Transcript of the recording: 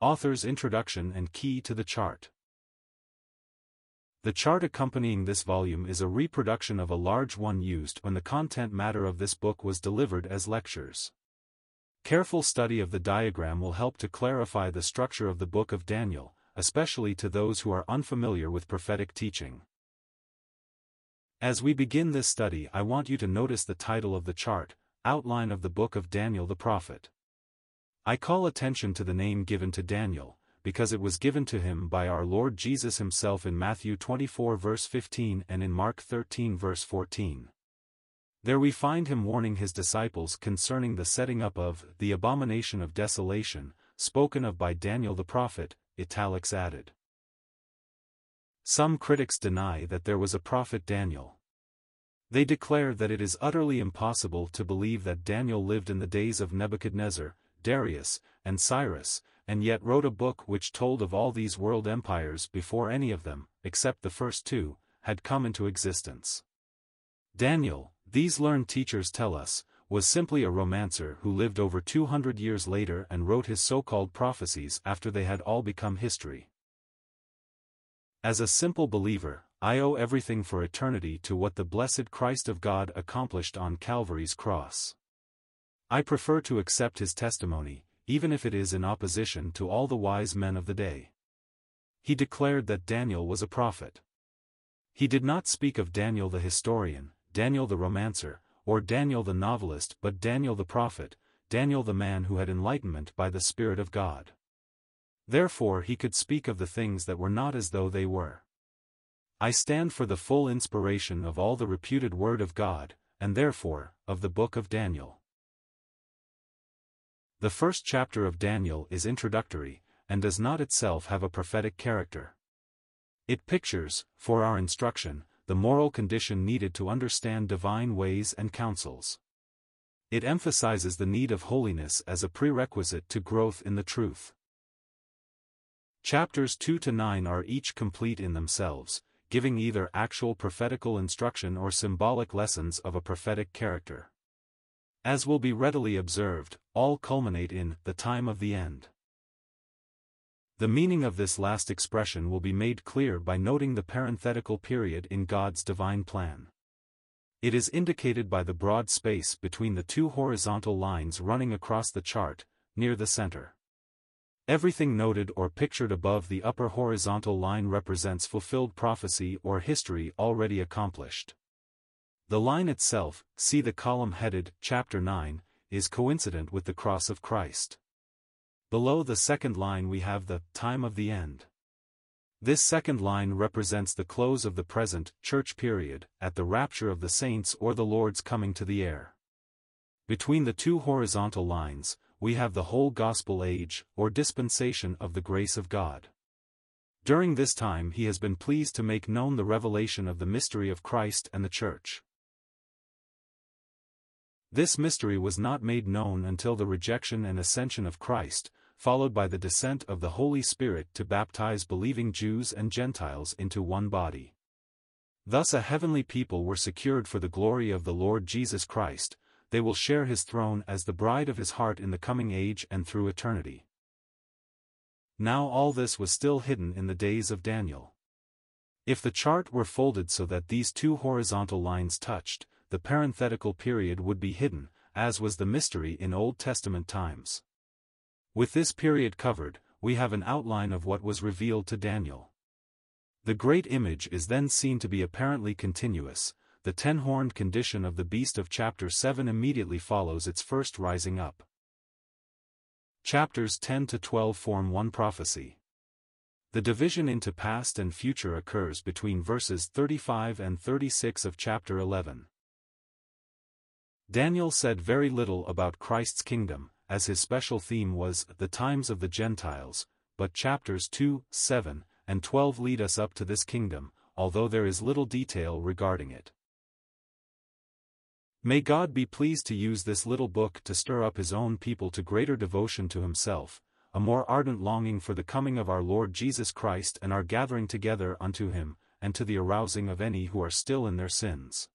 Author's Introduction and Key to the Chart The chart accompanying this volume is a reproduction of a large one used when the content matter of this book was delivered as lectures. Careful study of the diagram will help to clarify the structure of the book of Daniel, especially to those who are unfamiliar with prophetic teaching. As we begin this study I want you to notice the title of the chart, Outline of the Book of Daniel the Prophet. I call attention to the name given to Daniel, because it was given to him by our Lord Jesus himself in Matthew 24 verse 15 and in Mark 13 verse 14. There we find him warning his disciples concerning the setting up of the abomination of desolation, spoken of by Daniel the prophet, italics added. Some critics deny that there was a prophet Daniel. They declare that it is utterly impossible to believe that Daniel lived in the days of Nebuchadnezzar, Darius, and Cyrus, and yet wrote a book which told of all these world empires before any of them, except the first two, had come into existence. Daniel, these learned teachers tell us, was simply a romancer who lived over 200 years later and wrote his so-called prophecies after they had all become history. As a simple believer, I owe everything for eternity to what the blessed Christ of God accomplished on Calvary's cross. I prefer to accept his testimony, even if it is in opposition to all the wise men of the day. He declared that Daniel was a prophet. He did not speak of Daniel the historian, Daniel the romancer, or Daniel the novelist but Daniel the prophet, Daniel the man who had enlightenment by the Spirit of God. Therefore he could speak of the things that were not as though they were. I stand for the full inspiration of all the reputed Word of God, and therefore, of the Book of Daniel. The first chapter of Daniel is introductory, and does not itself have a prophetic character. It pictures, for our instruction, the moral condition needed to understand divine ways and counsels. It emphasizes the need of holiness as a prerequisite to growth in the truth. Chapters 2 to 9 are each complete in themselves, giving either actual prophetical instruction or symbolic lessons of a prophetic character. As will be readily observed, all culminate in the time of the end. The meaning of this last expression will be made clear by noting the parenthetical period in God's divine plan. It is indicated by the broad space between the two horizontal lines running across the chart, near the center. Everything noted or pictured above the upper horizontal line represents fulfilled prophecy or history already accomplished. The line itself, see the column headed, Chapter 9, is coincident with the cross of Christ. Below the second line we have the time of the end. This second line represents the close of the present church period, at the rapture of the saints or the Lord's coming to the air. Between the two horizontal lines, we have the whole gospel age, or dispensation of the grace of God. During this time he has been pleased to make known the revelation of the mystery of Christ and the Church. This mystery was not made known until the rejection and ascension of Christ, followed by the descent of the Holy Spirit to baptize believing Jews and Gentiles into one body. Thus a heavenly people were secured for the glory of the Lord Jesus Christ, they will share his throne as the bride of his heart in the coming age and through eternity. Now all this was still hidden in the days of Daniel. If the chart were folded so that these two horizontal lines touched, the parenthetical period would be hidden, as was the mystery in Old Testament times. With this period covered, we have an outline of what was revealed to Daniel. The great image is then seen to be apparently continuous, the ten-horned condition of the beast of chapter 7 immediately follows its first rising up. Chapters 10 to 12 form one prophecy. The division into past and future occurs between verses 35 and 36 of chapter 11. Daniel said very little about Christ's kingdom, as his special theme was the times of the Gentiles, but chapters 2, 7, and 12 lead us up to this kingdom, although there is little detail regarding it. May God be pleased to use this little book to stir up his own people to greater devotion to himself, a more ardent longing for the coming of our Lord Jesus Christ and our gathering together unto him, and to the arousing of any who are still in their sins.